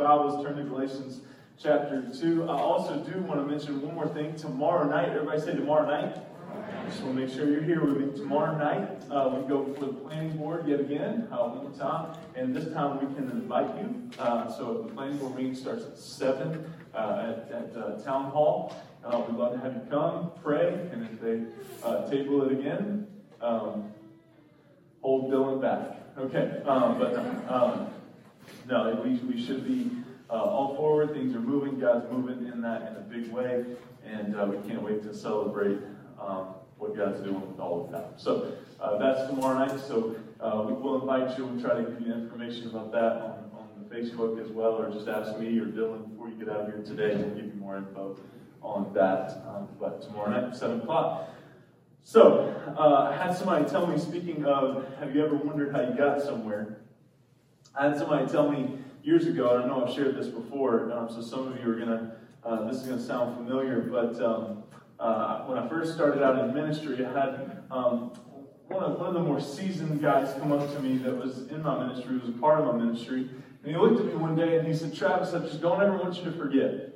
Bibles, turn to Galatians chapter 2. I also do want to mention one more thing. Tomorrow night, everybody say tomorrow night. Just want to make sure you're here with me. Tomorrow night, uh, we go for the planning board yet again, uh, one more time. And this time we can invite you. Uh, so the planning board meeting starts at 7 uh, at, at uh, Town Hall. Uh, we'd love to have you come, pray, and if they table it again, um, hold Dylan back. Okay, um, but um, no, we, we should be all forward. Things are moving. God's moving in that in a big way. And we can't wait to celebrate um, what God's doing with all of that. So uh, that's tomorrow night. So uh, we will invite you. We'll try to give you information about that on, on the Facebook as well, or just ask me or Dylan before you get out of here today. We'll give you more info on that. Um, but tomorrow night, 7 o'clock. So uh, I had somebody tell me, speaking of, have you ever wondered how you got somewhere? I had somebody tell me years ago, and I know I've shared this before, um, so some of you are going to, uh, this is going to sound familiar, but um, uh, when I first started out in ministry, I had um, one, of, one of the more seasoned guys come up to me that was in my ministry, was a part of my ministry. And he looked at me one day and he said, Travis, I just don't ever want you to forget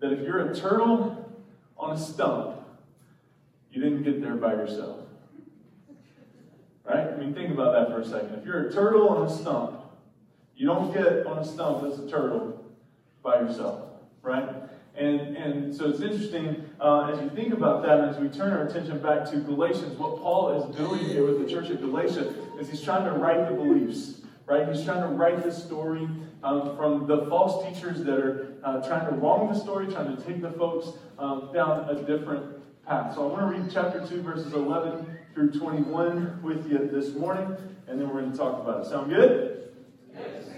that if you're a turtle on a stump, you didn't get there by yourself. Right? I mean, think about that for a second. If you're a turtle on a stump, you don't get on a stump as a turtle by yourself. Right? And, and so it's interesting uh, as you think about that, and as we turn our attention back to Galatians, what Paul is doing here with the church of Galatia is he's trying to right the beliefs, right? He's trying to right the story um, from the false teachers that are uh, trying to wrong the story, trying to take the folks um, down a different path. So I want to read chapter 2, verses 11 through 21 with you this morning, and then we're going to talk about it. Sound good?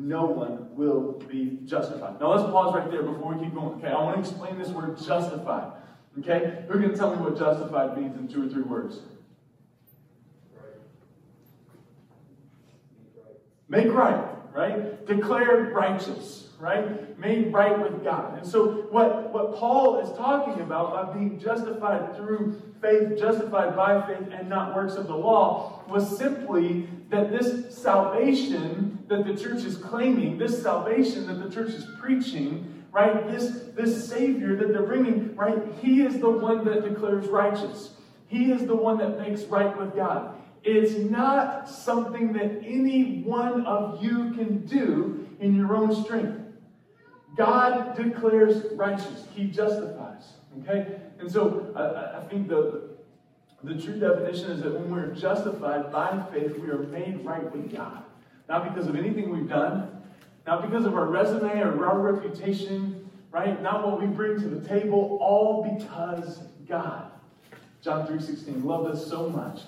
no one will be justified. Now let's pause right there before we keep going. Okay, I want to explain this word justified. Okay? Who can tell me what justified means in two or three words? Make right, right? Declared righteous, right? Made right with God. And so, what, what Paul is talking about by being justified through faith, justified by faith, and not works of the law, was simply that this salvation that the church is claiming, this salvation that the church is preaching, right? This, this Savior that they're bringing, right? He is the one that declares righteous. He is the one that makes right with God. It's not something that any one of you can do in your own strength. God declares righteous. He justifies. Okay? And so I, I think the, the true definition is that when we're justified by faith, we are made right with God. Not because of anything we've done, not because of our resume or our reputation, right? Not what we bring to the table, all because God. John 3.16 loved us so much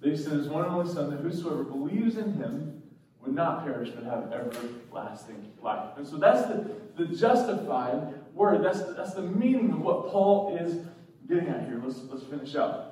that he sent his one and only Son that whosoever believes in him would not perish but have everlasting life. And so that's the, the justified word. That's the, that's the meaning of what Paul is getting at here. Let's, let's finish up.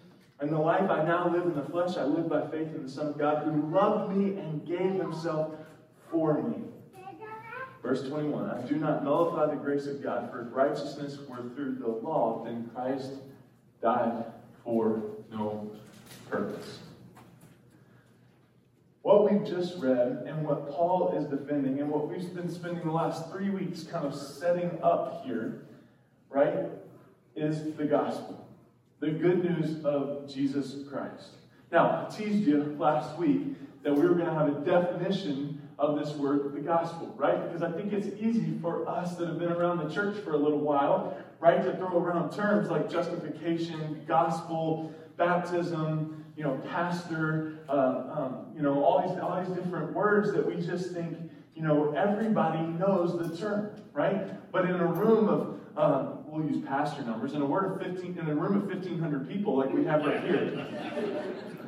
And the life I now live in the flesh, I live by faith in the Son of God who loved me and gave himself for me. Verse 21 I do not nullify the grace of God, for if righteousness were through the law, then Christ died for no purpose. What we've just read and what Paul is defending and what we've been spending the last three weeks kind of setting up here, right, is the gospel. The good news of Jesus Christ. Now, I teased you last week that we were going to have a definition of this word, the gospel, right? Because I think it's easy for us that have been around the church for a little while, right, to throw around terms like justification, gospel, baptism, you know, pastor, uh, um, you know, all these all these different words that we just think, you know, everybody knows the term, right? But in a room of uh, we'll use pastor numbers. In a word of 15 in a room of 1500 people like we have right here.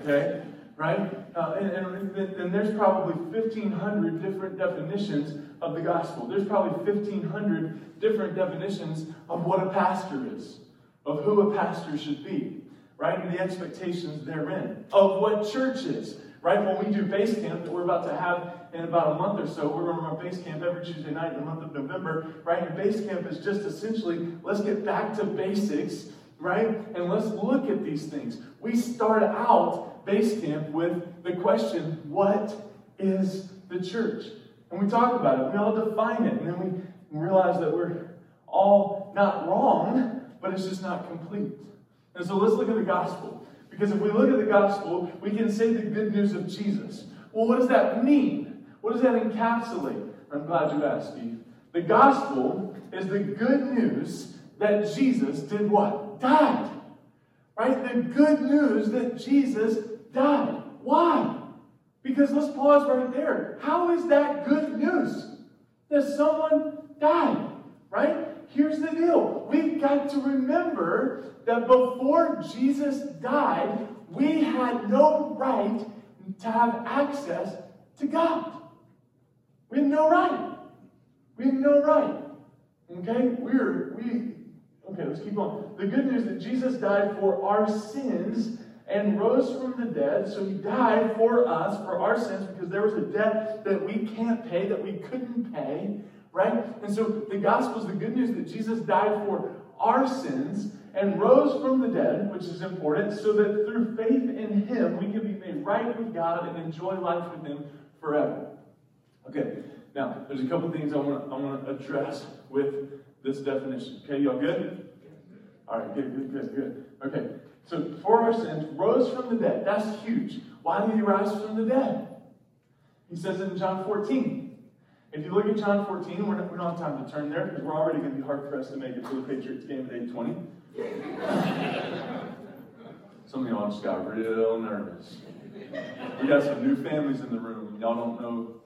Okay? Right? Uh, and, and, and, there's probably 1500 different definitions of the gospel. There's probably 1500 different definitions of what a pastor is of who a pastor should be right? And the expectations therein of what church is right? When we do base camp that we're about to have in about a month or so. We're going to run base camp every Tuesday night in the month of November, right? And base camp is just essentially let's get back to basics, right? And let's look at these things. We start out base camp with the question, what is the church? And we talk about it, we all define it, and then we realize that we're all not wrong, but it's just not complete. And so let's look at the gospel. Because if we look at the gospel, we can say the good news of Jesus. Well, what does that mean? What does that encapsulate? I'm glad you asked, Steve. The gospel is the good news that Jesus did what? Died. Right? The good news that Jesus died. Why? Because let's pause right there. How is that good news? That someone died, right? Here's the deal. We've got to remember that before Jesus died, we had no right to have access to God. We have no right. We have no right. Okay? We're, we, okay, let's keep on. The good news that Jesus died for our sins and rose from the dead. So he died for us, for our sins, because there was a debt that we can't pay, that we couldn't pay, right? And so the gospel is the good news that Jesus died for our sins and rose from the dead, which is important, so that through faith in him we can be made right with God and enjoy life with him forever. Okay, now there's a couple things I want to I want to address with this definition. Okay, y'all good? All right, good, good, good, good. Okay, so for our sins rose from the dead. That's huge. Why did he rise from the dead? He says it in John 14. If you look at John 14, we're not, we don't have time to turn there because we're already going to be hard pressed to make it to the Patriots game at 8:20. Some of y'all just got real nervous. We got some new families in the room. Y'all don't know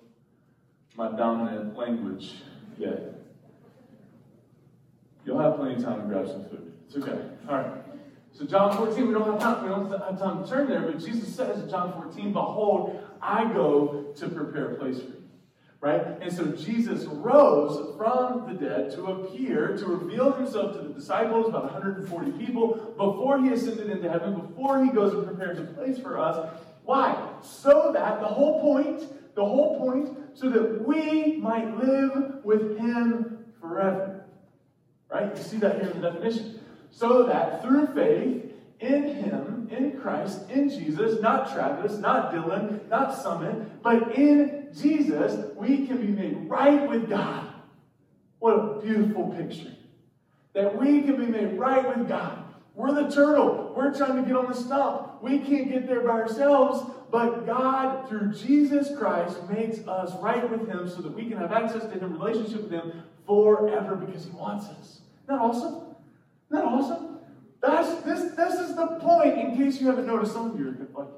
my dominant language yet. You'll have plenty of time to grab some food. It's okay. All right. So John 14, we don't have time, we don't have time to turn there, but Jesus says in John 14, Behold, I go to prepare a place for you. Right? And so Jesus rose from the dead to appear, to reveal himself to the disciples, about 140 people, before he ascended into heaven, before he goes and prepares a place for us. Why? So that the whole point the whole point, so that we might live with him forever. Right? You see that here in the definition. So that through faith in him, in Christ, in Jesus, not Travis, not Dylan, not Summit, but in Jesus, we can be made right with God. What a beautiful picture. That we can be made right with God. We're the turtle. We're trying to get on the stump. We can't get there by ourselves. But God, through Jesus Christ, makes us right with Him so that we can have access to Him, relationship with Him forever because He wants us. Isn't that awesome? Isn't that awesome? That's this this is the point, in case you haven't noticed, some of you are like,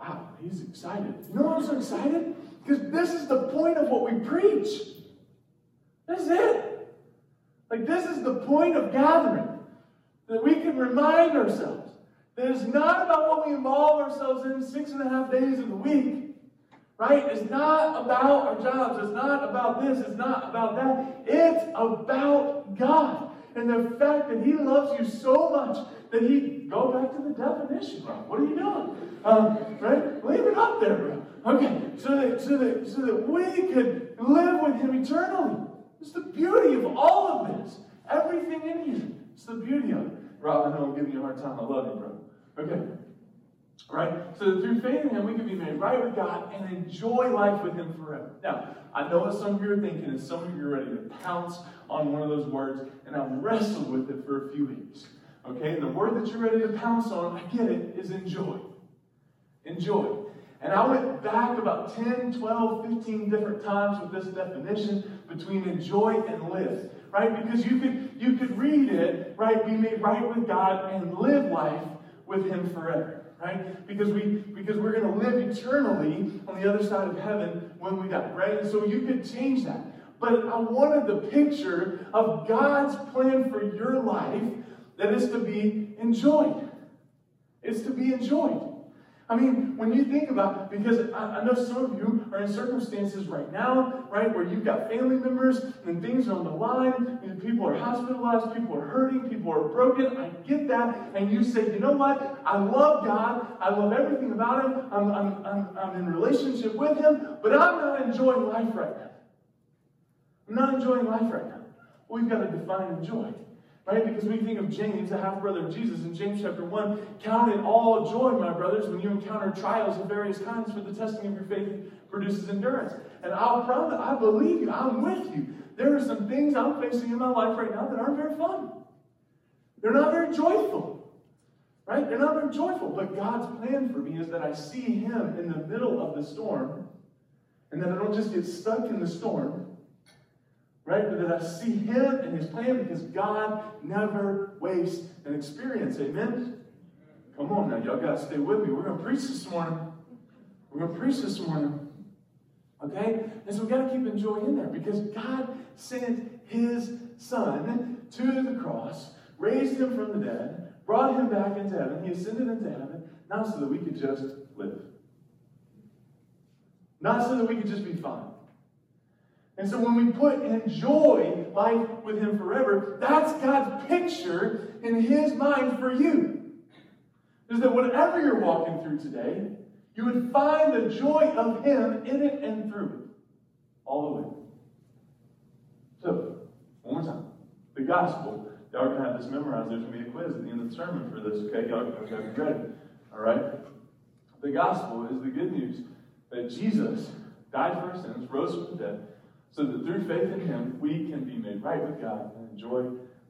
wow, he's excited. You know why I'm so excited? Because this is the point of what we preach. This is it. Like this is the point of gathering. That we can remind ourselves that it's not about what we involve ourselves in six and a half days of the week. Right? It's not about our jobs. It's not about this. It's not about that. It's about God. And the fact that He loves you so much that He, go back to the definition, bro. What are you doing? Um, right? Leave it up there, bro. Okay, so that, so, that, so that we could live with Him eternally. It's the beauty of all of this. Everything in here. It's the beauty of it. Rob, I know I'm giving you a hard time. I love you, bro. Okay. Right? So through faith in Him, we can be made right with God and enjoy life with Him forever. Now, I know what some of you are thinking, and some of you are ready to pounce on one of those words, and I've wrestled with it for a few weeks. Okay? And the word that you're ready to pounce on, I get it, is enjoy. Enjoy. And I went back about 10, 12, 15 different times with this definition between enjoy and live. Right? Because you could you could read it, right, be made right with God and live life with Him forever right? Because we because we're going to live eternally on the other side of heaven when we die, right? And so you could change that. But I wanted the picture of God's plan for your life that is to be enjoyed. It's to be enjoyed. I mean, when you think about, because I, I, know some of you are in circumstances right now, right, where you've got family members and things are on the line, and people are hospitalized, people are hurting, people are broken. I get that. And you say, you know what? I love God. I love everything about Him. I'm, I'm, I'm, I'm in relationship with Him, but I'm not enjoying life right now. I'm not enjoying life right now. We've got to define joy. Right? Because we think of James, the half brother of Jesus, in James chapter 1, count it all joy, my brothers, when you encounter trials of various kinds, for the testing of your faith produces endurance. And I'll promise, I believe you, I'm with you. There are some things I'm facing in my life right now that aren't very fun. They're not very joyful. Right? They're not very joyful. But God's plan for me is that I see Him in the middle of the storm, and that I don't just get stuck in the storm, Right? But that I see Him and His plan because God never wastes an experience. Amen? Come on now, y'all got to stay with me. We're going to preach this morning. We're going to preach this morning. Okay? And so we got to keep enjoying in there because God sent His Son to the cross, raised Him from the dead, brought Him back into heaven. He ascended into heaven, not so that we could just live, not so that we could just be fine and so when we put enjoy life with Him forever, that's God's picture in His mind for you. Is that whatever you're walking through today, you would find the joy of Him in it and through it. All the way. So, one more time. The gospel. Y'all to have this memorized. There's going to be a quiz at the end of the sermon for this, okay? Y'all be ready. All right? The gospel is the good news that Jesus died for our sins, rose from the dead, so that through faith in Him, we can be made right with God and enjoy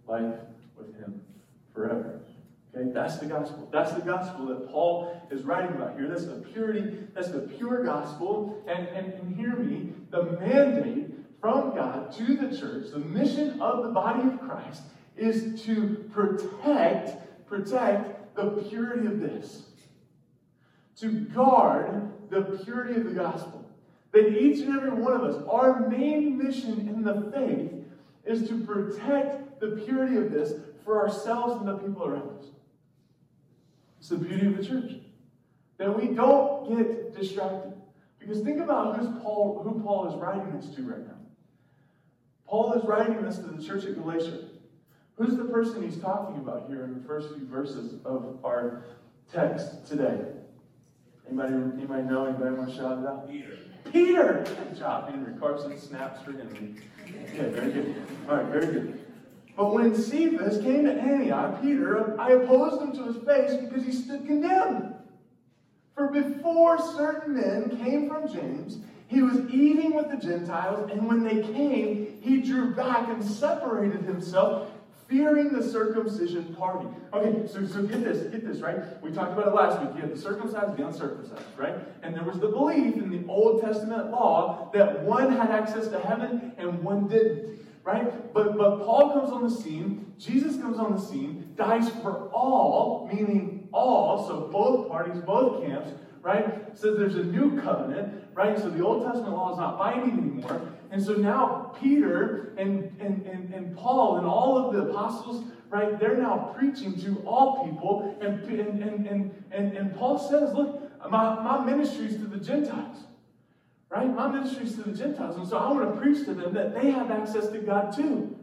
life with Him forever. Okay, that's the gospel. That's the gospel that Paul is writing about here. That's the purity, that's the pure gospel. And, and, and hear me, the mandate from God to the church, the mission of the body of Christ is to protect, protect the purity of this. To guard the purity of the gospel. That each and every one of us, our main mission in the faith is to protect the purity of this for ourselves and the people around us. It's the beauty of the church. That we don't get distracted. Because think about who's Paul, who Paul is writing this to right now. Paul is writing this to the church at Galatia. Who's the person he's talking about here in the first few verses of our text today? Anybody, anybody know? Anybody want to shout it out? Peter. Peter! Good job, Henry. Carson snaps for Henry. Okay, very good. All right, very good. But when Cephas came to Antioch, Peter, I opposed him to his face because he stood condemned. For before certain men came from James, he was eating with the Gentiles, and when they came, he drew back and separated himself fearing the circumcision party. Okay, so, so get this, get this, right? We talked about it last week. You had the circumcised, the uncircumcised, right? And there was the belief in the Old Testament law that one had access to heaven and one didn't, right? But but Paul comes on the scene, Jesus comes on the scene, dies for all, meaning all, so both parties, both camps, right? Says there's a new covenant, right? So the Old Testament law is not binding anymore. And so now Peter and, and, and, and Paul and all of the apostles, right, they're now preaching to all people. And, and, and, and, and, Paul says, look, my, my ministry is to the Gentiles. Right? My ministry is to the Gentiles. And so I want to preach to them that they have access to God too.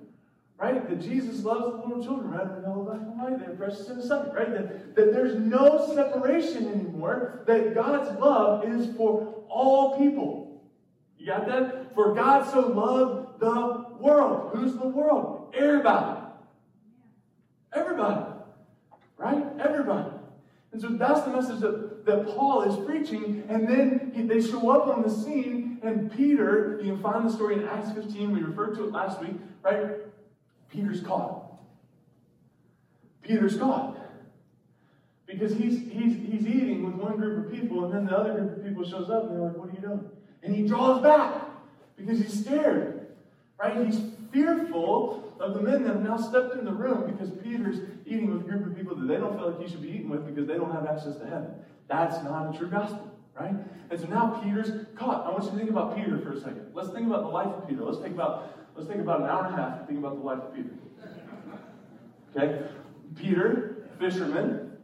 Right? That Jesus loves the little children rather than all black and. They're precious in His sight. Right? That, that there's no separation anymore. That God's love is for all people. You got that? For God so loved the world. Who's the world? Everybody. Everybody. Right? Everybody. And so that's the message that, that Paul is preaching. And then he, they show up on the scene, and Peter, you can find the story in Acts 15. We referred to it last week, right? Peter's caught. Peter's caught. Because he's, he's, he's eating with one group of people, and then the other group of people shows up, and they're like, What are you doing? And he draws back because he's scared. Right? He's fearful of the men that have now stepped in the room because Peter's eating with a group of people that they don't feel like he should be eating with because they don't have access to heaven. That's not a true gospel, right? And so now Peter's caught. I want you to think about Peter for a second. Let's think about the life of Peter. Let's think about let's think about an hour and a half and think about the life of Peter. Okay? Peter, fisherman,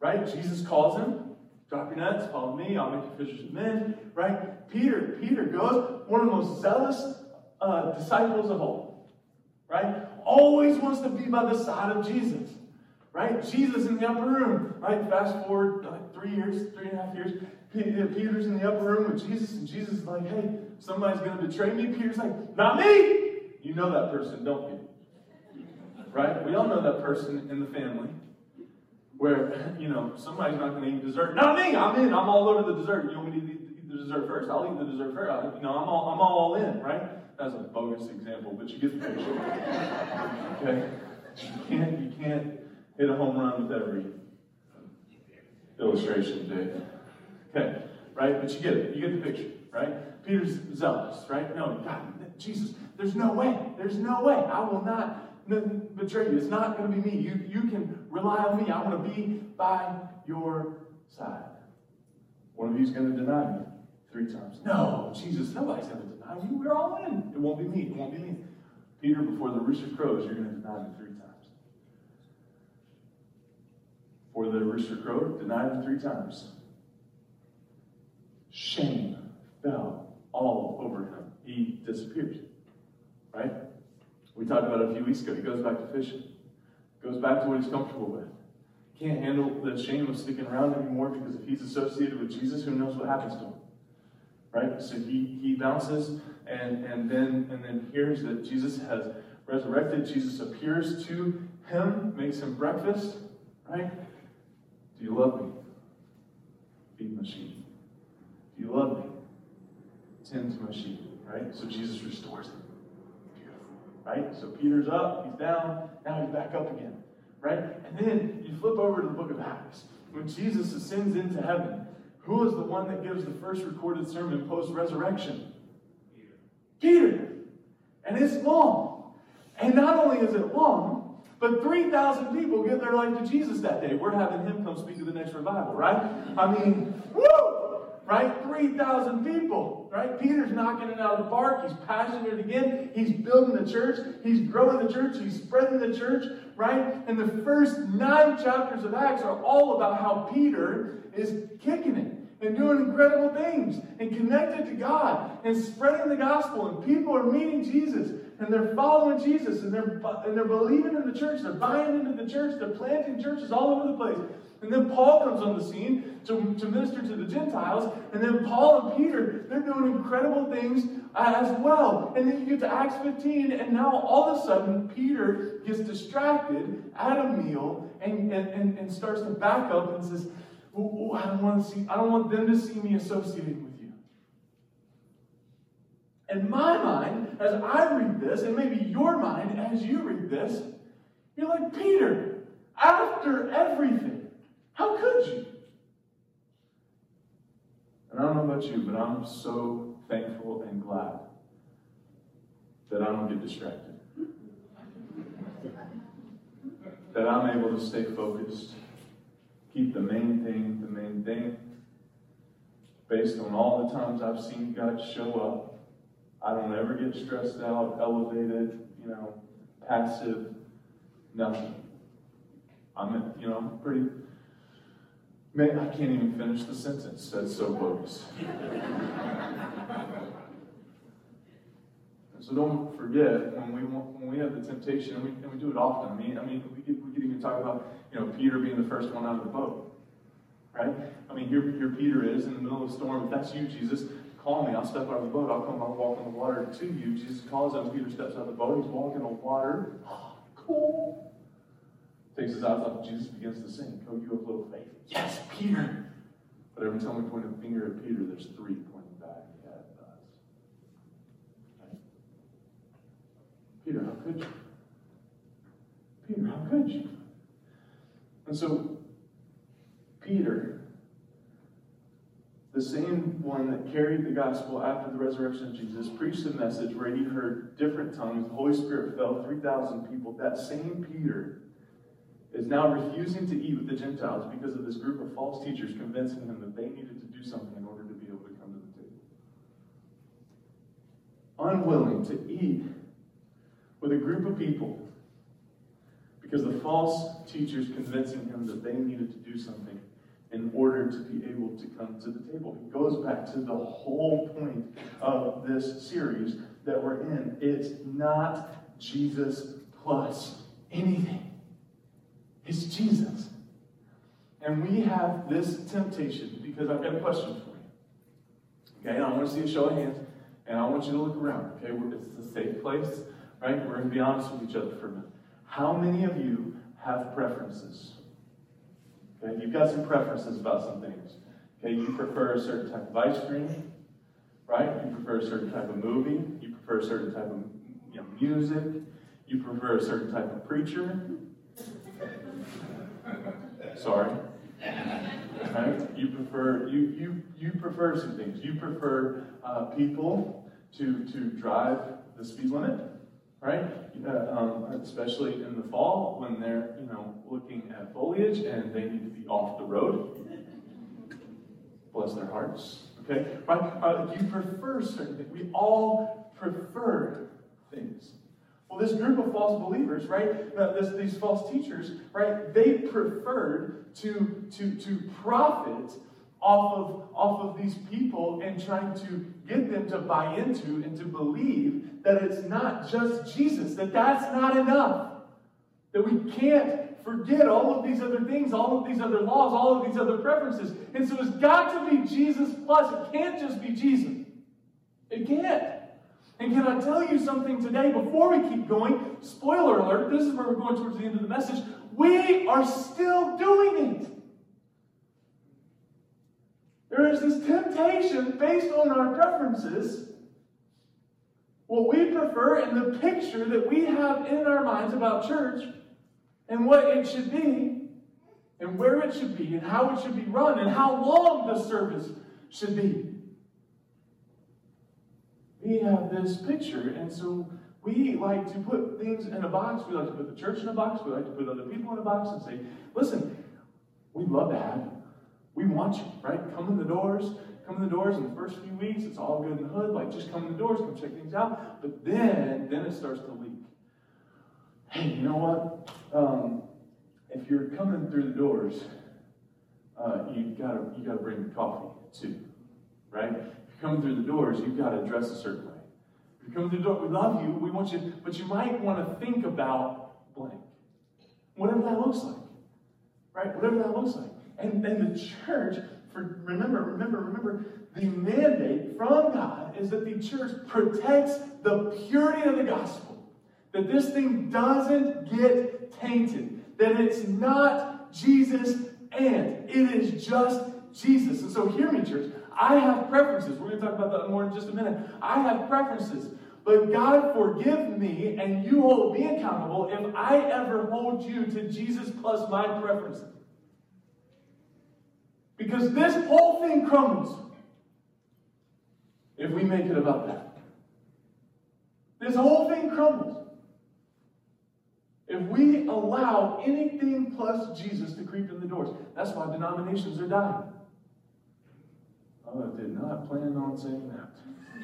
right? Jesus calls him. Drop your nets, follow me, I'll make you fishers of men, right? Peter, Peter goes, one of the most zealous uh, disciples of all, right? Always wants to be by the side of Jesus, right? Jesus in the upper room, right? Fast forward like three years, three and a half years. Uh, Peter's in the upper room with Jesus, and Jesus is like, hey, somebody's going to betray me. Peter's like, not me. You know that person, don't you? Right? We all know that person in the family where, you know, somebody's not going to eat dessert. Not me! I'm in. I'm all over the dessert. You want me to eat the dessert first? I'll eat the dessert first. I, you know, I'm all, I'm all in, right? That's a bogus example, but you get the picture. okay? You can't, you can't hit a home run with every illustration, Dave. Okay, right? But you get it. You get the picture, right? Peter's zealous, right? No, God, Jesus, there's no way. There's no way. I will not betray you. It's not going to be me. You, you can rely on me. I want to be by your side. One of you going to deny me three times. No, Jesus, nobody's going to deny you. We're all in. It won't be me. It won't be me. Peter, before the rooster crows, you're going to deny me three times. For the rooster crowed, denied him three times. Shame fell all over him. He disappears. Right? We talked about it a few weeks ago. He goes back to fishing, goes back to what he's comfortable with. Can't handle the shame of sticking around anymore because if he's associated with Jesus, who knows what happens to him? Right? So he, he bounces and, and then and then hears that Jesus has resurrected. Jesus appears to him, makes him breakfast. Right? Do you love me? Feed my sheep. Do you love me? Tend to my sheep. Right? So Jesus restores him Beautiful, right? So Peter's up, he's down, now he's back up again, right? And then you flip over to the book of Acts. When Jesus ascends into heaven, who is the one that gives the first recorded sermon post resurrection? Peter. Peter. And it's long. And not only is it long, but 3,000 people give their life to Jesus that day. We're having him come speak to the next revival, right? I mean, woo! right? 3,000 people, right? Peter's knocking it out of the park. He's passionate again. He's building the church. He's growing the church. He's spreading the church, right? And the first nine chapters of Acts are all about how Peter is kicking it and doing incredible things and connected to God and spreading the gospel. And people are meeting Jesus and they're following Jesus and they're, and they're believing in the church. They're buying into the church. They're planting churches all over the place. And then Paul comes on the scene to, to minister to the Gentiles. And then Paul and Peter, they're doing incredible things as well. And then you get to Acts 15, and now all of a sudden, Peter gets distracted at a meal and, and, and, and starts to back up and says, I don't want to see, I don't want them to see me associated with you. In my mind, as I read this, and maybe your mind as you read this, you're like, Peter, after everything, how could you? And I don't know about you, but I'm so thankful and glad that I don't get distracted. that I'm able to stay focused, keep the main thing the main thing. Based on all the times I've seen God show up, I don't ever get stressed out, elevated, you know, passive, nothing. I'm, you know, I'm pretty Man, I can't even finish the sentence. That's so bogus. so don't forget when we when we have the temptation, and we, and we do it often. I mean, I mean, we could, we could even talk about you know Peter being the first one out of the boat, right? I mean, here, here Peter is in the middle of a storm. If that's you, Jesus, call me. I'll step out of the boat. I'll come. I'll walk on the water to you. Jesus calls him. Peter steps out of the boat. He's walking on water. cool takes his eyes off Jesus, begins to sing, Oh, you have little faith. Yes, Peter. But every time we point a finger at Peter, there's three pointing back at us. Right? Peter, how could you? Peter, how could you? And so, Peter, the same one that carried the gospel after the resurrection of Jesus, preached a message where he heard different tongues. The Holy Spirit fell, 3,000 people. That same Peter is now refusing to eat with the Gentiles because of this group of false teachers convincing him that they needed to do something in order to be able to come to the table. Unwilling to eat with a group of people because the false teachers convincing him that they needed to do something in order to be able to come to the table. It goes back to the whole point of this series that we're in. It's not Jesus plus anything. It's Jesus. And we have this temptation because I've got a question for you. Okay, and I want to see a show of hands, and I want you to look around. Okay, it's a safe place, right? We're going to be honest with each other for a minute. How many of you have preferences? Okay, you've got some preferences about some things. Okay, you prefer a certain type of ice cream, right? You prefer a certain type of movie. You prefer a certain type of you know, music. You prefer a certain type of preacher. Sorry. Right? You prefer you you you prefer some things. You prefer uh, people to to drive the speed limit, right? Uh, um, especially in the fall when they're you know looking at foliage and they need to be off the road. Bless their hearts. Okay, right? Uh, you prefer certain things. We all prefer things. Well, this group of false believers, right, uh, this, these false teachers, right, they preferred to, to, to profit off of, off of these people and trying to get them to buy into and to believe that it's not just Jesus, that that's not enough, that we can't forget all of these other things, all of these other laws, all of these other preferences. And so it's got to be Jesus plus. It can't just be Jesus. It can't. And can I tell you something today before we keep going? Spoiler alert, this is where we're going towards the end of the message. We are still doing it. There is this temptation based on our preferences, what we prefer, and the picture that we have in our minds about church and what it should be, and where it should be, and how it should be run, and how long the service should be we have this picture. And so we like to put things in a box. We like to put the church in a box. We like to put other people in a box and say, listen, we'd love to have you. We want you, right? Come in the doors. Come in the doors in the first few weeks. It's all good in the hood. Like, just come in the doors, come check things out. But then, then it starts to leak. Hey, you know what? Um, if you're coming through the doors, uh, you gotta you gotta bring coffee too, right? You're coming through the doors, you've got to dress a certain way. If you're coming through the door, we love you, we want you, but you might want to think about blank. Whatever that looks like. Right? Whatever that looks like. And then the church, for remember, remember, remember, the mandate from God is that the church protects the purity of the gospel. That this thing doesn't get tainted. That it's not Jesus and it is just Jesus. And so hear me, church. I have preferences. We're going to talk about that more in just a minute. I have preferences. But God, forgive me, and you hold me accountable if I ever hold you to Jesus plus my preferences. Because this whole thing crumbles if we make it about that. This whole thing crumbles if we allow anything plus Jesus to creep in the doors. That's why denominations are dying. I did not plan on saying that.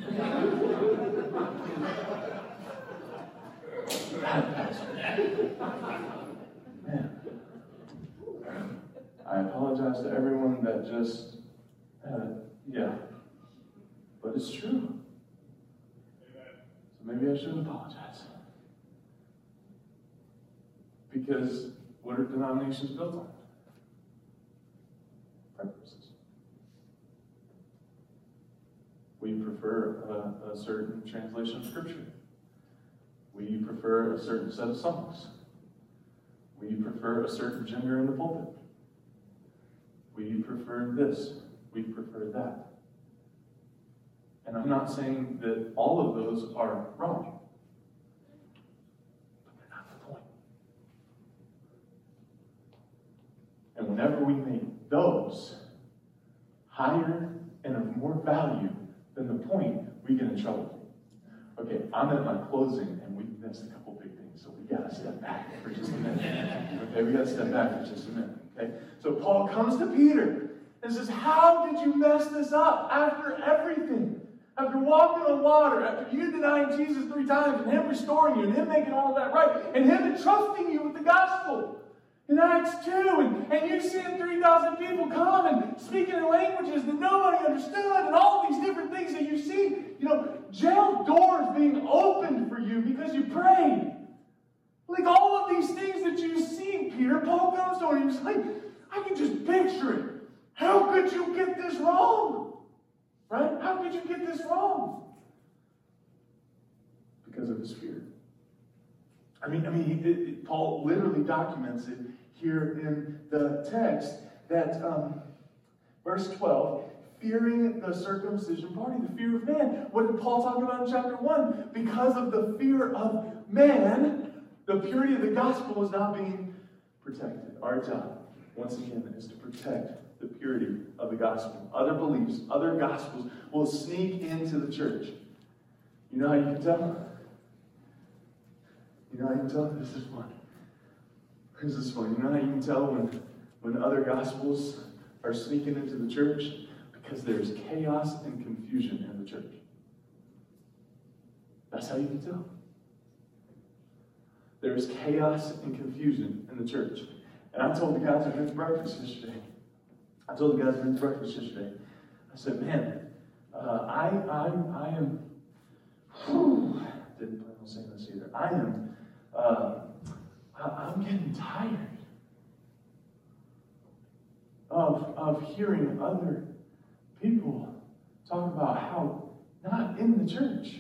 Man. I apologize to everyone that just had it. Yeah. But it's true. So maybe I shouldn't apologize. Because what are denominations built on? Preferences. We prefer a, a certain translation of Scripture. We prefer a certain set of songs. We prefer a certain gender in the pulpit? Will you prefer this? We prefer that. And I'm not saying that all of those are wrong. But they're not the point. And whenever we make those higher and of more value than the point, we get in trouble. Okay, I'm at my closing and we missed a couple big things, so we gotta step back for just a minute. Okay, we gotta step back for just a minute. Okay? So Paul comes to Peter and says, How did you mess this up after everything? After walking on water, after you denying Jesus three times, and Him restoring you, and Him making all that right, and Him entrusting you with the gospel. In Acts 2, and, and you seeing 3,000 people come and speaking in languages that nobody understood, and all these different things that you see, you know, jail doors being opened for you because you prayed. Like all of these things that you see, Peter, Paul to him and he's like, I can just picture it. How could you get this wrong? Right? How could you get this wrong? Because of his fear. I mean, I mean, it, it, Paul literally documents it here in the text that um, verse 12, fearing the circumcision party, the fear of man. What did Paul talk about in chapter 1? Because of the fear of man, the purity of the gospel is not being protected. Our job, once again, is to protect the purity of the gospel. Other beliefs, other gospels will sneak into the church. You know how you can tell? You know how you can tell? This is fun. This is fun. You know how you can tell when, when other gospels are sneaking into the church? Because there's chaos and confusion in the church. That's how you can tell. There's chaos and confusion in the church. And I told the guys at men's breakfast yesterday, I told the guys at men's breakfast yesterday, I said, man, uh, I, I, I am, whew, didn't plan on saying this either. I am uh, I'm getting tired of, of hearing other people talk about how not in the church.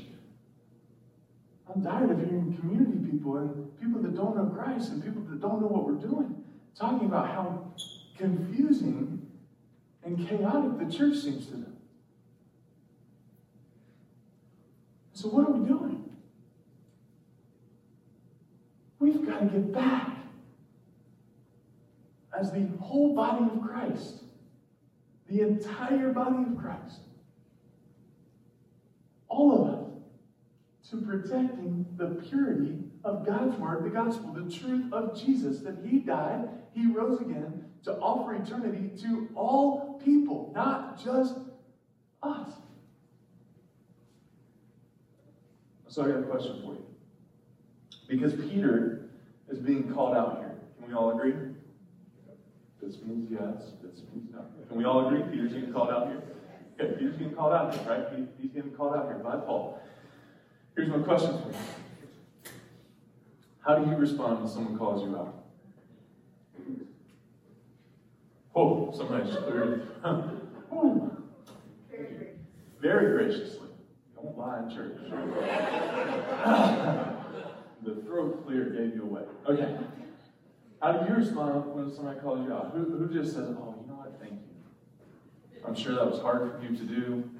I'm tired of hearing community people and people that don't know Christ and people that don't know what we're doing talking about how confusing and chaotic the church seems to them. So, what are we doing? We've got to get back as the whole body of Christ, the entire body of Christ, all of us, to protecting the purity of God's word, the gospel, the truth of Jesus, that he died, he rose again to offer eternity to all people, not just us. So I got a question for you. Because Peter is being called out here. Can we all agree? This means yes. This means no. Can we all agree? Peter's being called out here. Okay, Peter's being called out here, right? He, he's getting called out here by Paul. Here's my question for you. How do you respond when someone calls you out? Oh, somebody just cleared it. Very graciously. Don't lie in church. the throat clear gave you away. Okay. How do you respond when somebody calls you out? Who, who just says, oh, you know what? Thank you. I'm sure that was hard for you to do.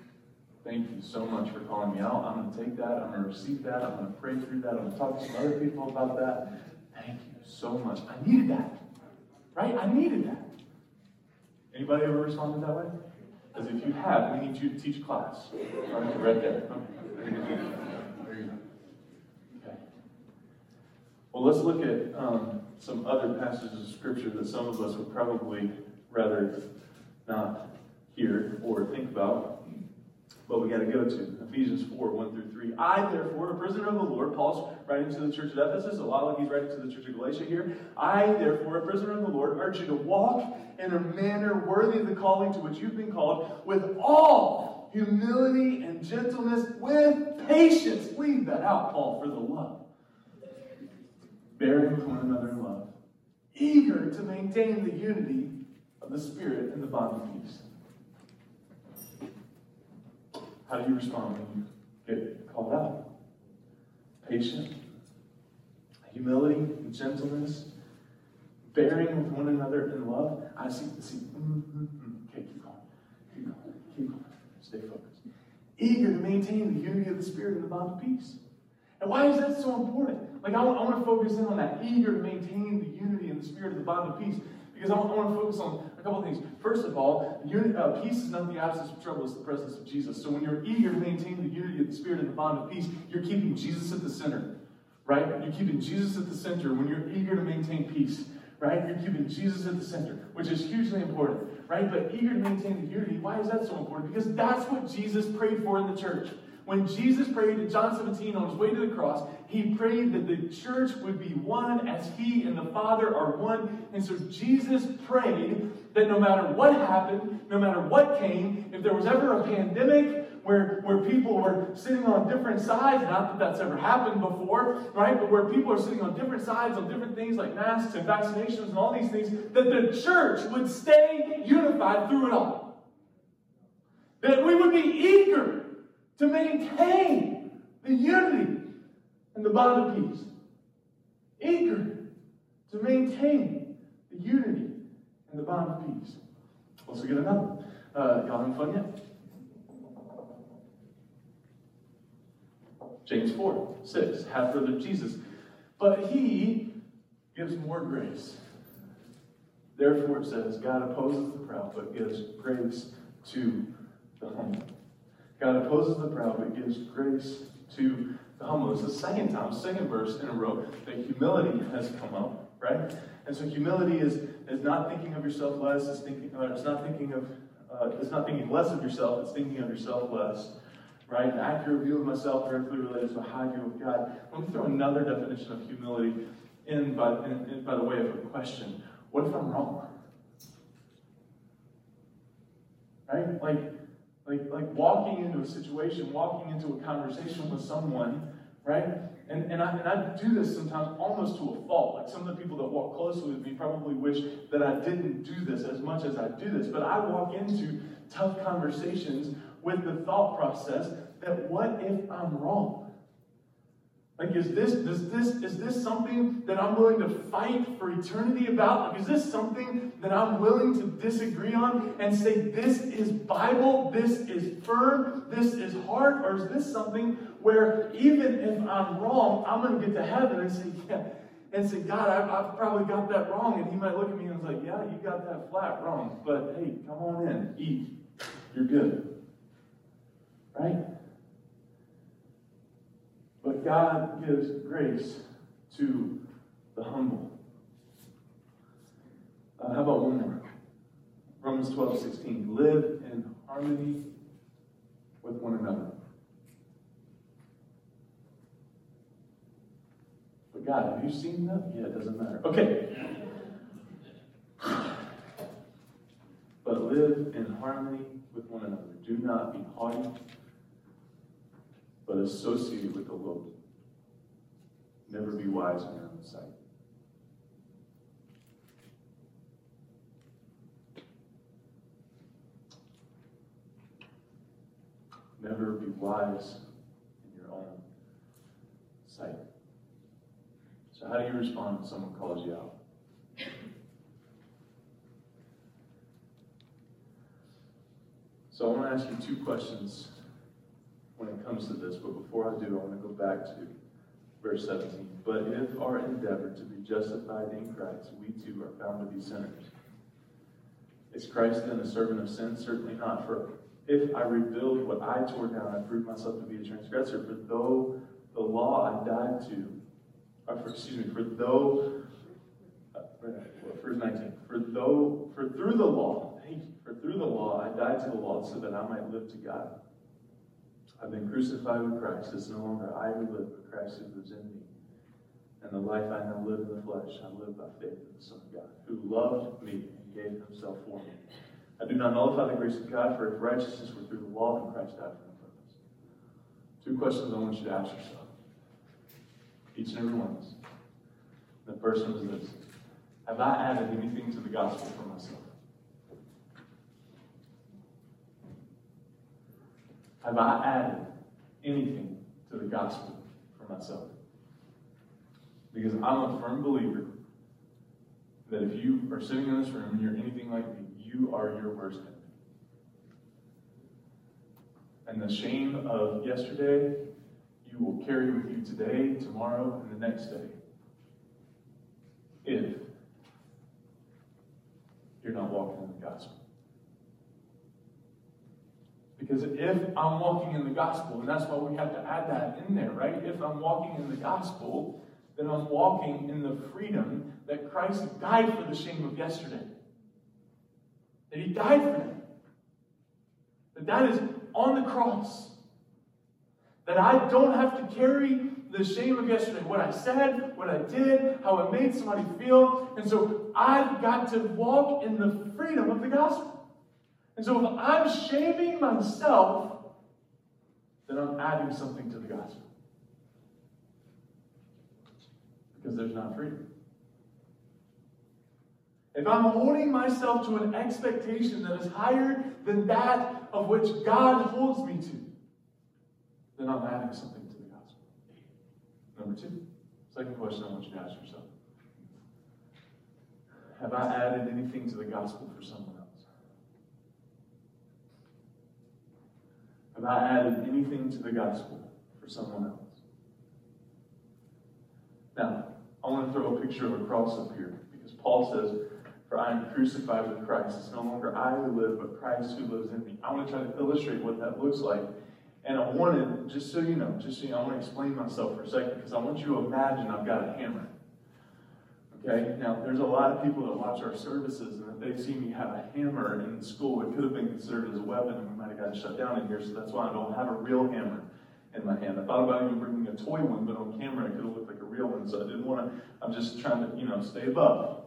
Thank you so much for calling me out. I'm going to take that. I'm going to receive that. I'm going to pray through that. I'm going to talk to some other people about that. Thank you so much. I needed that. Right? I needed that. Anybody ever responded that way? Because if you have, we need you to teach class. Right there. There go. Okay. Well, let's look at um, some other passages of Scripture that some of us would probably rather not hear or think about but we got to go to Ephesians 4 1 through 3. I, therefore, a prisoner of the Lord, Paul's writing to the church of Ephesus, a lot like he's writing to the church of Galatia here. I, therefore, a prisoner of the Lord, urge you to walk in a manner worthy of the calling to which you've been called, with all humility and gentleness, with patience. Leave that out, Paul, for the love. Bearing with one another in love, eager to maintain the unity of the Spirit and the bond of peace. How do you respond when you get called out? Patient, humility, and gentleness, bearing with one another in love. I see, see, mm, mm, okay, keep going, keep going, keep going. Stay focused. Eager to maintain the unity of the Spirit and the bond of peace. And why is that so important? Like, I want, I want to focus in on that. Eager to maintain the unity and the Spirit of the bond of peace. Because I want, I want to focus on couple things. First of all, unity, uh, peace is not the absence of trouble, it's the presence of Jesus. So when you're eager to maintain the unity of the Spirit and the bond of peace, you're keeping Jesus at the center right? You're keeping Jesus at the center when you're eager to maintain peace, right? You're keeping Jesus at the center, which is hugely important, right? But eager to maintain the unity, why is that so important? Because that's what Jesus prayed for in the church. When Jesus prayed in John 17 on his way to the cross, he prayed that the church would be one as he and the Father are one. And so Jesus prayed that no matter what happened, no matter what came, if there was ever a pandemic, where, where people were sitting on different sides, not that that's ever happened before, right? But where people are sitting on different sides on different things like masks and vaccinations and all these things, that the church would stay unified through it all. That we would be eager to maintain the unity and the bond of peace. Eager to maintain the unity and the bond of peace. Let's get another. Uh, y'all having fun yet? James 4, 6, half brother Jesus. But he gives more grace. Therefore, it says, God opposes the proud, but gives grace to the humble. God opposes the proud, but gives grace to the humble. It's the second time, second verse in a row, that humility has come up, right? And so humility is, is not thinking of yourself less, it's thinking, uh, it's not thinking of, uh, it's not thinking less of yourself, it's thinking of yourself less right? An accurate view of myself directly related to a high view of God. Let me throw another definition of humility in by, in, in, by the way of a question. What if I'm wrong? Right? Like, like, like walking into a situation, walking into a conversation with someone, right? And, and, I, and I do this sometimes almost to a fault. Like some of the people that walk closely with me probably wish that I didn't do this as much as I do this. But I walk into tough conversations with the thought process that what if I'm wrong? Like, is this, does this, is this something that I'm willing to fight for eternity about? Like, is this something that I'm willing to disagree on and say, this is Bible, this is firm, this is hard? Or is this something where even if I'm wrong, I'm going to get to heaven and say, yeah, and say, God, I've, I've, probably got that wrong. And he might look at me and was like, yeah, you got that flat wrong. But hey, come on in, eat. You're good. Right? But God gives grace to the humble. Uh, how about one more? Romans 12, 16. Live in harmony with one another. But God, have you seen that? Yeah, it doesn't matter. Okay. But live in harmony with one another. Do not be haughty but associated with the lowly. Never be wise in your own sight. Never be wise in your own sight. So, how do you respond when someone calls you out? So, I want to ask you two questions when it comes to this, but before I do, I want to go back to verse 17. But if our endeavor to be justified in Christ, we too are found to be sinners. Is Christ then a servant of sin? Certainly not. For if I rebuild what I tore down, I prove myself to be a transgressor. For though the law I died to, or for, excuse me, for though, uh, verse 19, for though, for through the law, thank you, for through the law I died to the law so that I might live to God. I've been crucified with Christ. It's no longer I who live, but Christ who lives in me. And the life I now live in the flesh, I live by faith in the Son of God, who loved me and gave himself for me. I do not nullify the grace of God, for if righteousness were through the law, then Christ died for purpose. Two questions I want you to ask yourself. Each and every one of us. The first one is this Have I added anything to the gospel for myself? Have I added anything to the gospel for myself? Because I'm a firm believer that if you are sitting in this room and you're anything like me, you are your worst enemy. And the shame of yesterday, you will carry with you today, tomorrow, and the next day. If you're not walking in the gospel. Because if I'm walking in the gospel, and that's why we have to add that in there, right? If I'm walking in the gospel, then I'm walking in the freedom that Christ died for the shame of yesterday. That he died for that. That that is on the cross. That I don't have to carry the shame of yesterday, what I said, what I did, how it made somebody feel. And so I've got to walk in the freedom of the gospel. And so if I'm shaming myself, then I'm adding something to the gospel. Because there's not freedom. If I'm holding myself to an expectation that is higher than that of which God holds me to, then I'm adding something to the gospel. Number two, second question I want you to ask yourself Have I added anything to the gospel for someone else? Have I added anything to the gospel for someone else? Now, I want to throw a picture of a cross up here because Paul says, For I am crucified with Christ. It's no longer I who live, but Christ who lives in me. I want to try to illustrate what that looks like. And I wanted, just so you know, just so you know, I want to explain myself for a second because I want you to imagine I've got a hammer. Okay? Now, there's a lot of people that watch our services, and if they see me have a hammer in school, it could have been considered as a weapon, have gotten shut down in here, so that's why I don't have a real hammer in my hand. I thought about even bringing a toy one, but on camera it could have looked like a real one, so I didn't want to, I'm just trying to, you know, stay above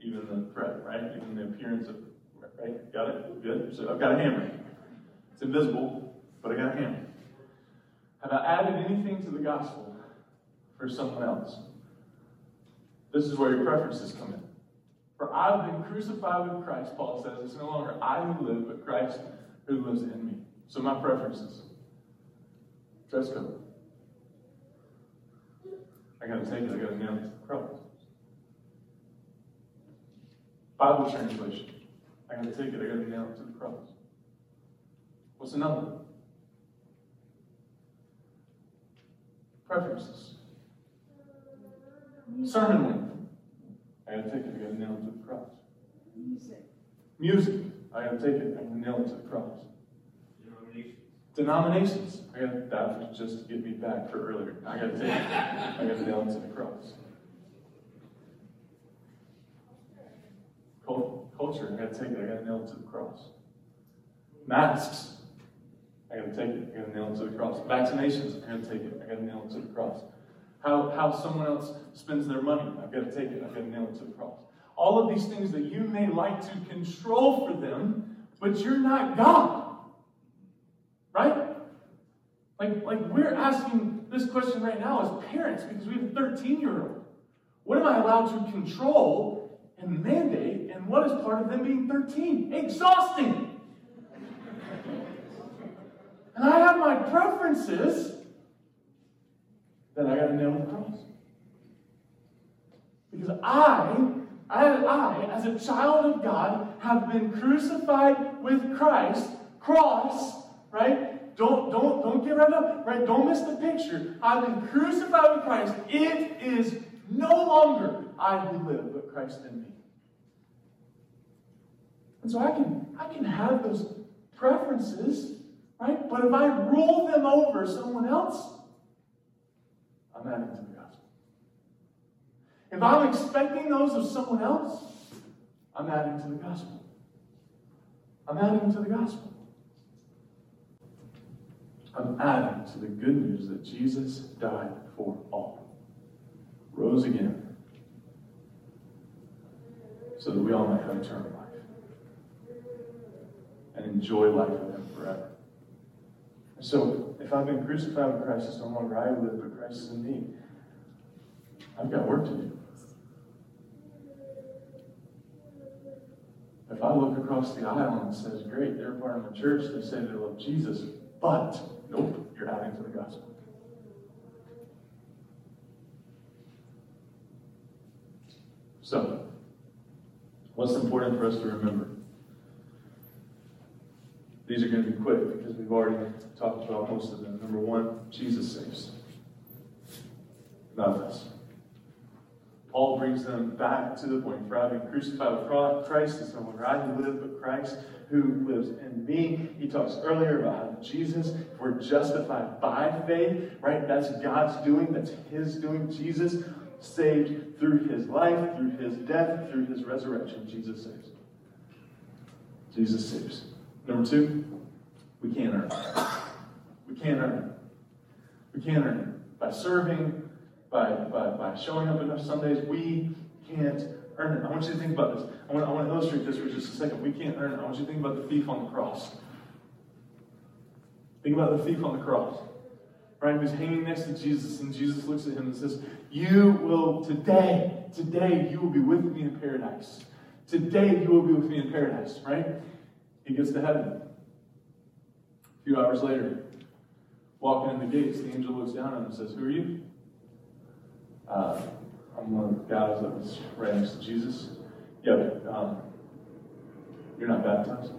even the threat, right? Even the appearance of, right? Got it? Good? So I've got a hammer. It's invisible, but I got a hammer. Have I added anything to the gospel for someone else? This is where your preferences come in. For I've been crucified with Christ, Paul says. It's no longer I who live, but Christ who lives in me. So my preferences. Dress code. I gotta take it, I gotta nail it to the cross. Bible translation. I gotta take it, I gotta nail it to the cross. What's another? Preferences. Sermon length. I gotta take it, I gotta nail it to the cross. Music. Music. I gotta take it, I gotta nail it to the cross. Denominations. Denominations. I gotta that just to get me back for earlier. I gotta take it, I gotta nail it to the cross. Culture, I gotta take it, I gotta nail it to the cross. Masks. I gotta take it, I gotta nail it to the cross. Vaccinations, I gotta take it, I gotta nail it to the cross. How, how someone else spends their money, I've got to take it, I've got to nail it to the cross. All of these things that you may like to control for them, but you're not God. Right? Like, like we're asking this question right now as parents because we have a 13 year old. What am I allowed to control and mandate, and what is part of them being 13? Exhausting. and I have my preferences then I got to nail the cross. Because I, I, I, as a child of God, have been crucified with Christ. Cross, right? Don't, don't, don't get right up, right? Don't miss the picture. I've been crucified with Christ. It is no longer I who live, but Christ in me. And so I can, I can have those preferences, right? But if I rule them over someone else, I'm adding to. If I'm expecting those of someone else, I'm adding to the gospel. I'm adding to the gospel. I'm adding to the good news that Jesus died for all, rose again, so that we all might have eternal life and enjoy life with Him forever. So, if I've been crucified with Christ, it's no longer I live, but Christ is in me. I've got work to do. If I look across the aisle and says, Great, they're part of the church, they say they love Jesus, but, nope, you're adding to the gospel. So, What's important for us to remember? These are going to be quick because we've already talked about most of them. Number one, Jesus saves, not us. Paul brings them back to the point for having crucified with Christ it's no longer I who live, but Christ who lives in me. He talks earlier about how Jesus, we're justified by faith, right? That's God's doing, that's His doing. Jesus saved through His life, through His death, through His resurrection. Jesus saves. Jesus saves. Number two, we can't earn it. We can't earn it. We can't earn it. By serving, by, by, by showing up enough Sundays, we can't earn it. I want you to think about this. I want, I want to illustrate this for just a second. We can't earn it. I want you to think about the thief on the cross. Think about the thief on the cross. Right? Who's hanging next to Jesus, and Jesus looks at him and says, You will today, today, you will be with me in paradise. Today, you will be with me in paradise, right? He gets to heaven. A few hours later, walking in the gates, the angel looks down at him and says, Who are you? Uh, I'm one of the guys that was right next to Jesus. Yeah, but um, you're not baptized.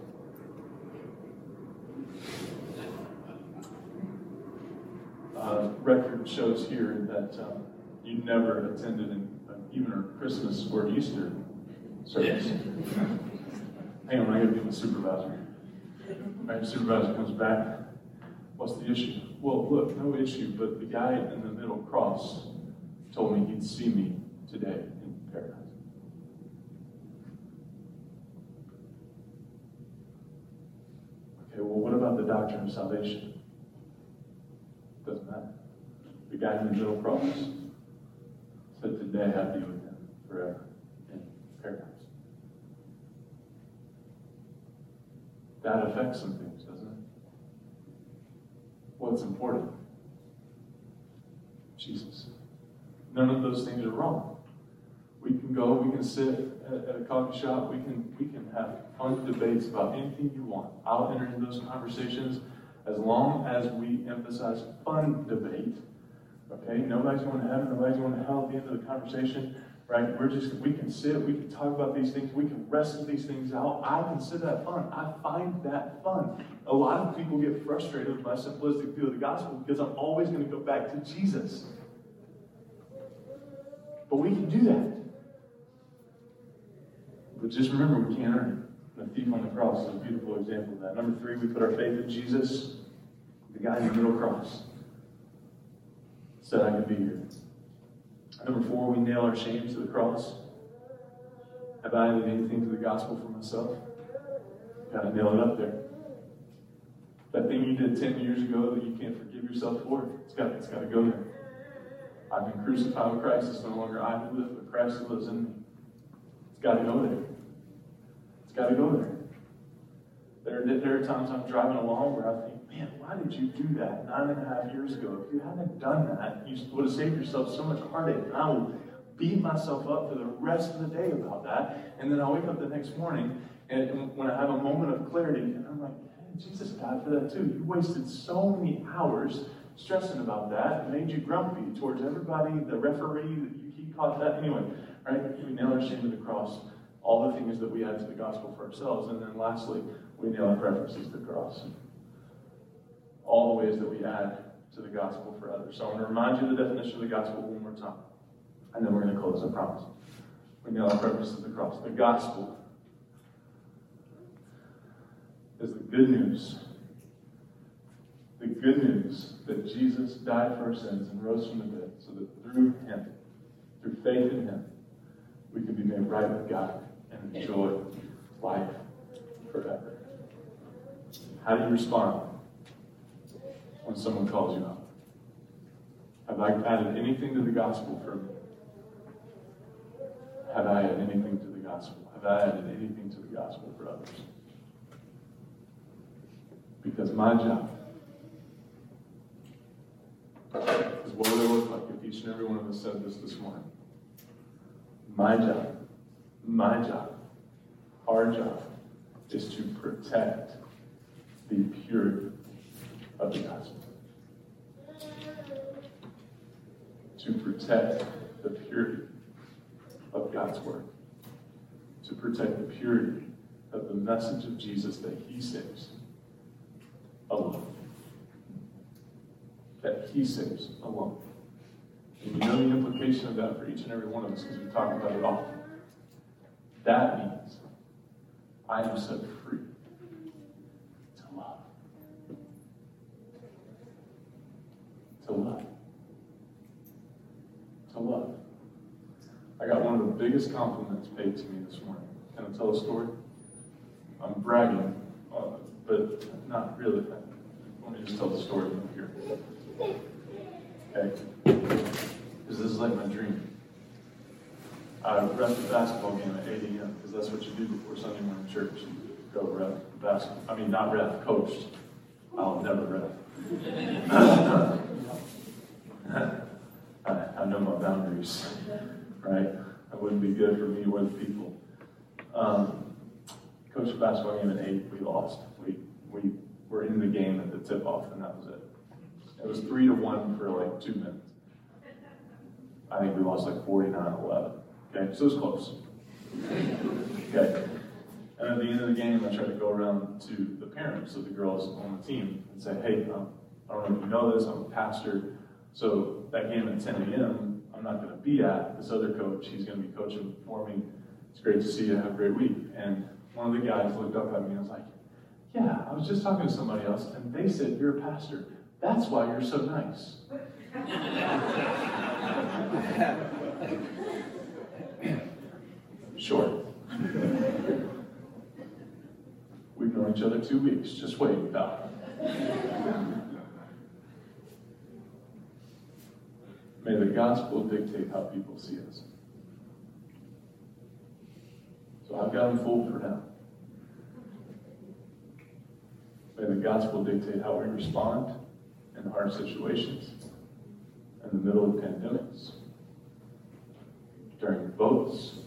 Uh, record shows here that um, you never attended an, even a Christmas or Easter service. Hang on, I gotta get my supervisor. My supervisor comes back. What's the issue? Well, look, no issue, but the guy in the middle cross told me he'd see me today in paradise. Okay, well, what about the doctrine of salvation? Doesn't matter. The guy in the middle cross said, Today I'll be with him forever in paradise. That affects some things, doesn't it? What's important? Jesus. None of those things are wrong. We can go, we can sit at, at a coffee shop, we can we can have fun debates about anything you want. I'll enter into those conversations as long as we emphasize fun debate. Okay? Nobody's going to heaven, nobody's going to hell at the end of the conversation. Right? We're just we can sit, we can talk about these things, we can wrestle these things out. I consider that fun. I find that fun. A lot of people get frustrated with my simplistic view of the gospel because I'm always going to go back to Jesus. But we can do that. But just remember, we can't earn it. The thief on the cross is a beautiful example of that. Number three, we put our faith in Jesus, the guy in the middle cross. Said I could be here. Number four, we nail our shame to the cross. Have I added anything to the gospel for myself? Got to nail it up there. That thing you did 10 years ago that you can't forgive yourself for, it's got, it's got to go there. I've been crucified with Christ. It's no longer I who live, but Christ who lives in me. It's got to go there. It's got to go there. There, there are times I'm driving along where I think, man, why did you do that nine and a half years ago? If you hadn't done that, you would have saved yourself so much heartache. And I will beat myself up for the rest of the day about that. And then I wake up the next morning, and when I have a moment of clarity, and I'm like, Jesus died for that too. You wasted so many hours stressing about that. It made you grumpy towards everybody, the referee, that you, keep caught that. Anyway, right? We nail our shame to the cross. All the things that we add to the gospel for ourselves. And then lastly, we nail our preferences to the cross. All the ways that we add to the gospel for others. So I want to remind you of the definition of the gospel one more time. And then we're going to close, I promise. We nail our preferences to the cross. The gospel is the good news the good news that Jesus died for our sins and rose from the dead, so that through him, through faith in him, we can be made right with God and enjoy life forever. How do you respond when someone calls you out? Have I added anything to the gospel for me? Have I added anything to the gospel? Have I added anything to the gospel for others? Because my job is what would it look like if each and every one of us said this this morning? My job, my job, our job is to protect the purity of the gospel. To protect the purity of God's word. To protect the purity of the message of Jesus that he saves alone. That he saves alone. And you know the implication of that for each and every one of us because we talk about it often. That means I am set free to love. To love. To love. I got one of the biggest compliments paid to me this morning. Can I tell a story? I'm bragging, uh, but not really. Let me just tell the story here. Okay? Because this is like my dream. I ref the basketball game at 8 a.m. because that's what you do before Sunday morning church. You go ref the basketball. I mean, not ref, coached. I'll never ref. I, I know my boundaries, right? That wouldn't be good for me or the people. Um, coached a basketball game at 8. We lost. We, we were in the game at the tip off, and that was it. It was 3 to 1 for like two minutes. I think we lost like 49 11. Okay, so it was close. Okay. And at the end of the game, I tried to go around to the parents of the girls on the team and say, hey, um, I don't know if you know this, I'm a pastor. So that game at 10 a.m., I'm not going to be at. This other coach, he's going to be coaching for me. It's great to see you. Have a great week. And one of the guys looked up at me and was like, yeah, I was just talking to somebody else, and they said you're a pastor. That's why you're so nice. Sure. We've known each other two weeks. Just wait, pal. May the gospel dictate how people see us. So I've got them fooled for now. May the gospel dictate how we respond in hard situations, in the middle of pandemics, during votes,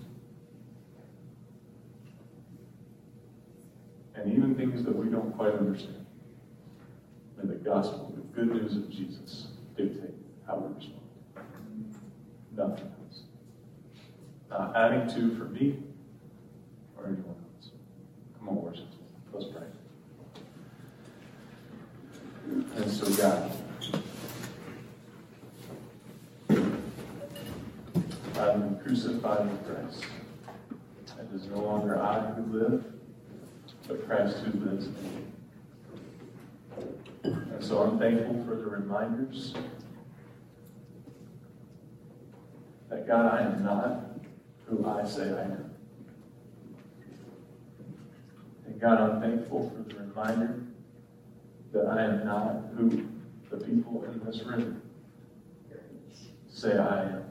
and even things that we don't quite understand. May the gospel, the good news of Jesus, dictate how we respond. Nothing else. Not adding to for me or anyone else. Come on, worship. Let's pray. And so, God, been crucified with Christ. It is no longer I who live, but Christ who lives in me. And so I'm thankful for the reminders that God, I am not who I say I am. And God, I'm thankful for the reminder that I am not who the people in this room say I am.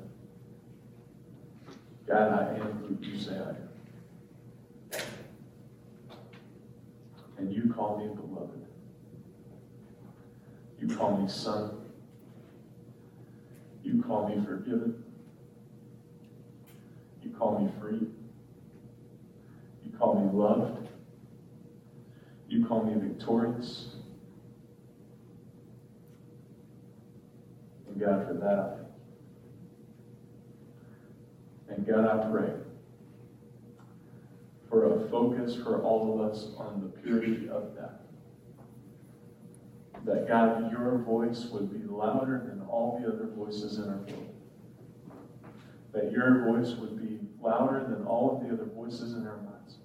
God, I am who you say I am. And you call me beloved. You call me son. You call me forgiven. You call me free. You call me loved. You call me victorious. And God, for that. And God, I pray for a focus for all of us on the purity of that. That God, your voice would be louder than all the other voices in our world. That your voice would be louder than all of the other voices in our minds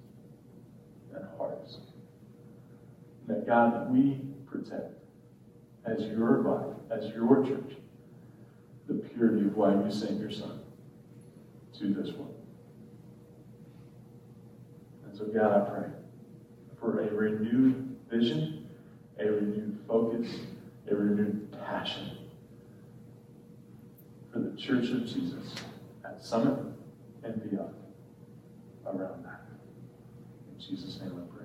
and hearts. That God, we protect as your body, as your church, the purity of why you sent your son to this world. And so, God, I pray for a renewed vision, a renewed focus, a renewed passion for the church of Jesus at Summit and beyond around that. In Jesus' name I pray.